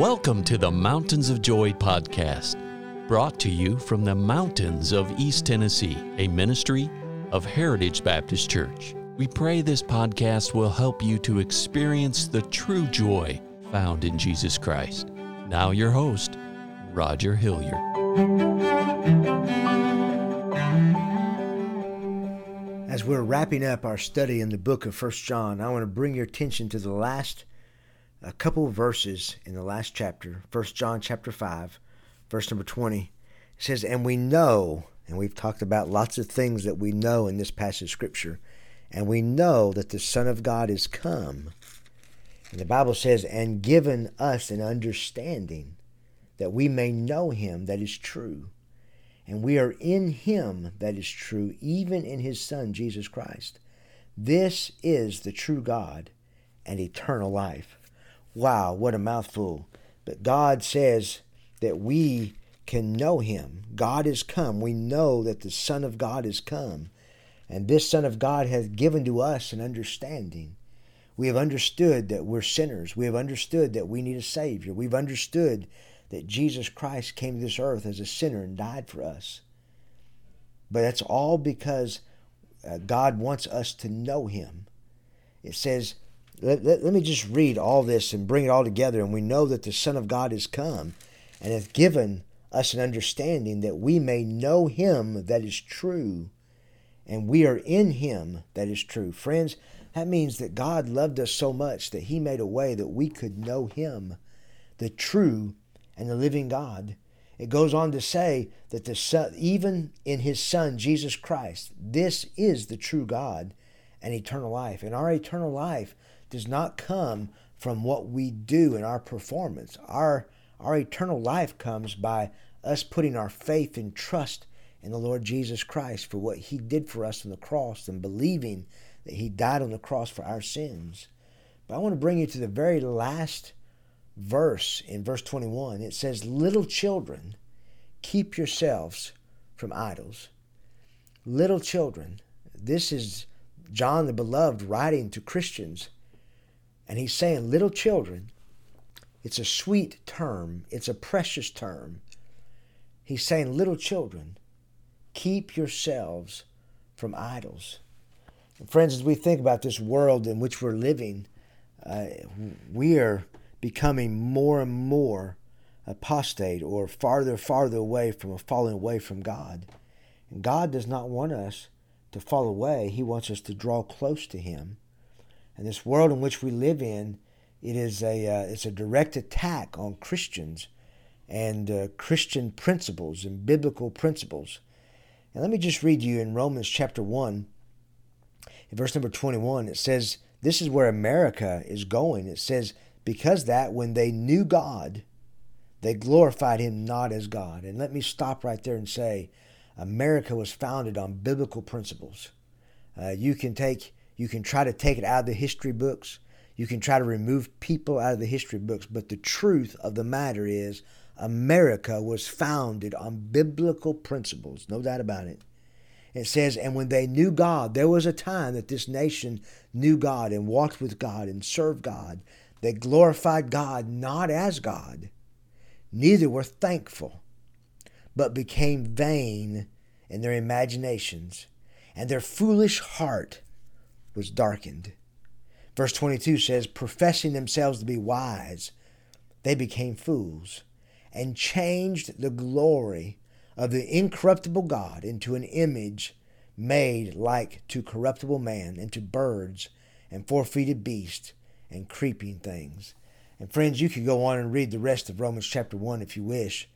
Welcome to the Mountains of Joy podcast, brought to you from the mountains of East Tennessee, a ministry of Heritage Baptist Church. We pray this podcast will help you to experience the true joy found in Jesus Christ. Now, your host, Roger Hilliard. As we're wrapping up our study in the book of First John, I want to bring your attention to the last a couple verses in the last chapter, First John chapter 5, verse number 20. It says, And we know, and we've talked about lots of things that we know in this passage of Scripture, and we know that the Son of God is come. And the Bible says, and given us an understanding that we may know him that is true and we are in him that is true, even in his Son, Jesus Christ. This is the true God and eternal life. Wow, what a mouthful. But God says that we can know him. God is come. We know that the Son of God is come. And this Son of God has given to us an understanding. We have understood that we're sinners. We have understood that we need a Savior. We've understood that Jesus Christ came to this earth as a sinner and died for us. But that's all because uh, God wants us to know Him. It says, let, let, let, me just read all this and bring it all together. And we know that the Son of God has come and hath given us an understanding that we may know Him that is true, and we are in Him that is true. Friends, that means that God loved us so much that He made a way that we could know Him, the true and the living God. It goes on to say that the son, even in his son Jesus Christ, this is the true God and eternal life. And our eternal life does not come from what we do in our performance. Our our eternal life comes by us putting our faith and trust in the Lord Jesus Christ for what he did for us on the cross and believing that he died on the cross for our sins. But I want to bring you to the very last verse in verse 21. It says, Little children, keep yourselves from idols. Little children. This is John the Beloved writing to Christians. And he's saying, Little children, it's a sweet term, it's a precious term. He's saying, Little children, keep yourselves from idols. And friends, as we think about this world in which we're living, uh, we are becoming more and more apostate or farther farther away from a falling away from God. And God does not want us to fall away. He wants us to draw close to Him. And this world in which we live in, it is a uh, it's a direct attack on Christians and uh, Christian principles and biblical principles. And let me just read to you in Romans chapter 1, in verse number 21, it says, This is where America is going. It says, because that when they knew God, they glorified him not as God. And let me stop right there and say, America was founded on biblical principles. Uh, you can take, you can try to take it out of the history books. You can try to remove people out of the history books, but the truth of the matter is, America was founded on biblical principles, no doubt about it. It says, and when they knew God, there was a time that this nation knew God and walked with God and served God. They glorified God not as God, neither were thankful, but became vain in their imaginations, and their foolish heart was darkened. Verse 22 says, Professing themselves to be wise, they became fools, and changed the glory of the incorruptible God into an image made like to corruptible man, and to birds, and four feeted beasts and creeping things. And friends, you could go on and read the rest of Romans chapter 1 if you wish.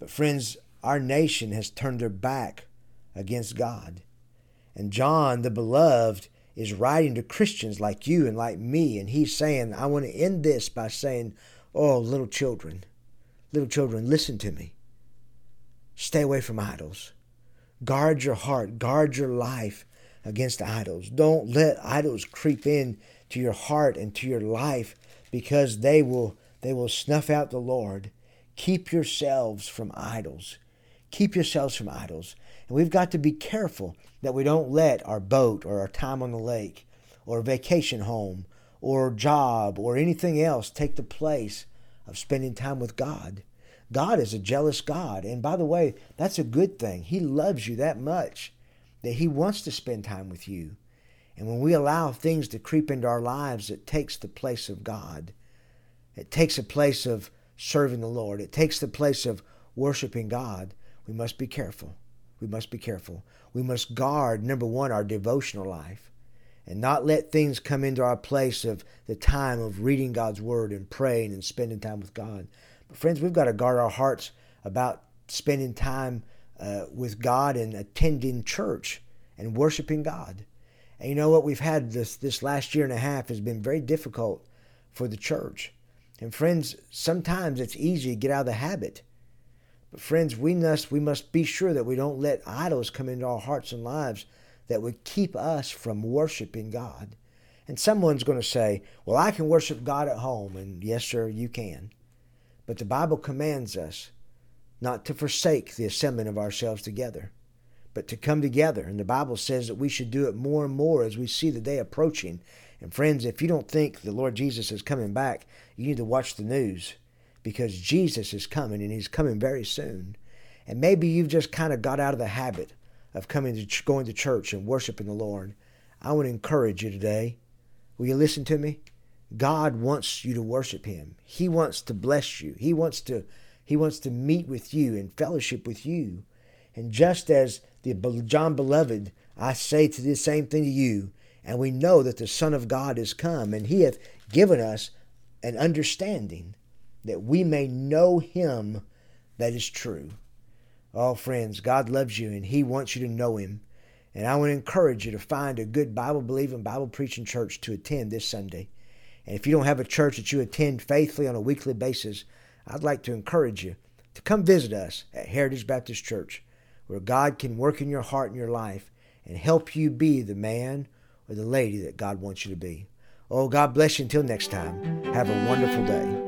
But friends, our nation has turned their back against God. And John, the beloved, is writing to Christians like you and like me. And he's saying, I want to end this by saying, Oh, little children, little children, listen to me. Stay away from idols. Guard your heart, guard your life against idols. Don't let idols creep in to your heart and to your life because they will they will snuff out the Lord. Keep yourselves from idols. Keep yourselves from idols. And we've got to be careful that we don't let our boat or our time on the lake or vacation home or job or anything else take the place of spending time with God. God is a jealous God. And by the way, that's a good thing. He loves you that much that He wants to spend time with you. And when we allow things to creep into our lives, it takes the place of God. It takes a place of serving the Lord. It takes the place of worshiping God. We must be careful. We must be careful. We must guard, number one, our devotional life and not let things come into our place of the time of reading God's Word and praying and spending time with God. But, friends, we've got to guard our hearts about spending time uh, with God and attending church and worshiping God. And you know what? We've had this, this last year and a half has been very difficult for the church. And, friends, sometimes it's easy to get out of the habit. But, friends, we must, we must be sure that we don't let idols come into our hearts and lives that would keep us from worshiping God. And someone's going to say, Well, I can worship God at home. And yes, sir, you can. But the Bible commands us not to forsake the assembling of ourselves together, but to come together. And the Bible says that we should do it more and more as we see the day approaching. And friends, if you don't think the Lord Jesus is coming back, you need to watch the news because Jesus is coming and he's coming very soon. And maybe you've just kind of got out of the habit of coming to going to church and worshiping the Lord. I want to encourage you today. Will you listen to me? God wants you to worship him. He wants to bless you. He wants to he wants to meet with you and fellowship with you. And just as the John beloved, I say to the same thing to you, and we know that the Son of God is come, and he hath given us an understanding that we may know him that is true. Oh, friends, God loves you and he wants you to know him. And I want to encourage you to find a good Bible believing, Bible preaching church to attend this Sunday. And if you don't have a church that you attend faithfully on a weekly basis, I'd like to encourage you to come visit us at Heritage Baptist Church, where God can work in your heart and your life and help you be the man or the lady that God wants you to be. Oh, God bless you until next time. Have a wonderful day.